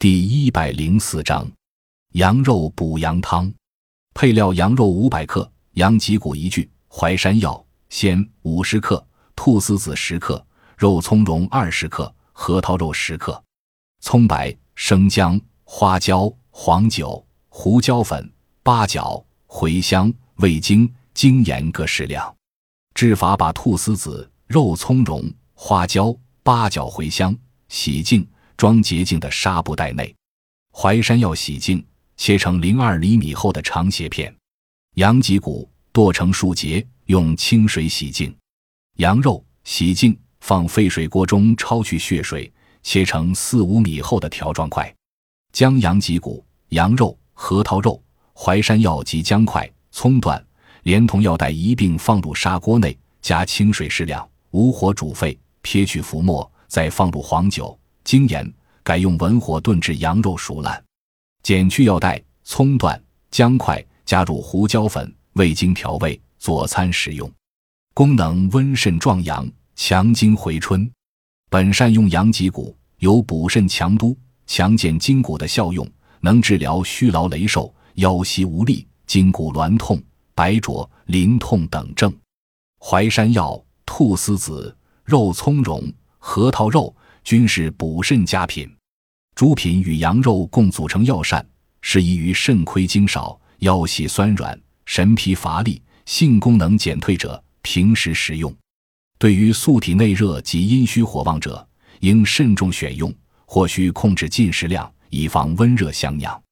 第一百零四章，羊肉补阳汤。配料：羊肉五百克，羊脊骨一具，淮山药、鲜五十克，菟丝子十克，肉苁蓉二十克，核桃肉十克。葱白、生姜、花椒、黄酒、胡椒粉、八角、茴香、味精、精盐各适量。制法：把菟丝子、肉苁蓉、花椒、八角、茴香洗净。装洁净的纱布袋内，淮山药洗净，切成零二厘米厚的长斜片。羊脊骨剁成数节，用清水洗净。羊肉洗净，放沸水锅中焯去血水，切成四五米厚的条状块。将羊脊骨、羊肉、核桃肉、淮山药及姜块、葱段，连同药袋一并放入砂锅内，加清水适量，无火煮沸，撇去浮沫，再放入黄酒。精盐改用文火炖至羊肉熟烂，剪去药袋、葱段、姜块，加入胡椒粉、味精调味，佐餐食用。功能温肾壮阳、强筋回春。本善用羊脊骨，有补肾强督、强健筋骨的效用，能治疗虚劳羸瘦、腰膝无力、筋骨挛痛、白灼、淋痛等症。淮山药、菟丝子、肉苁蓉、核桃肉。均是补肾佳品，猪品与羊肉共组成药膳，适宜于肾亏精少、腰膝酸软、神疲乏力、性功能减退者平时食用。对于素体内热及阴虚火旺者，应慎重选用，或需控制进食量，以防温热相养。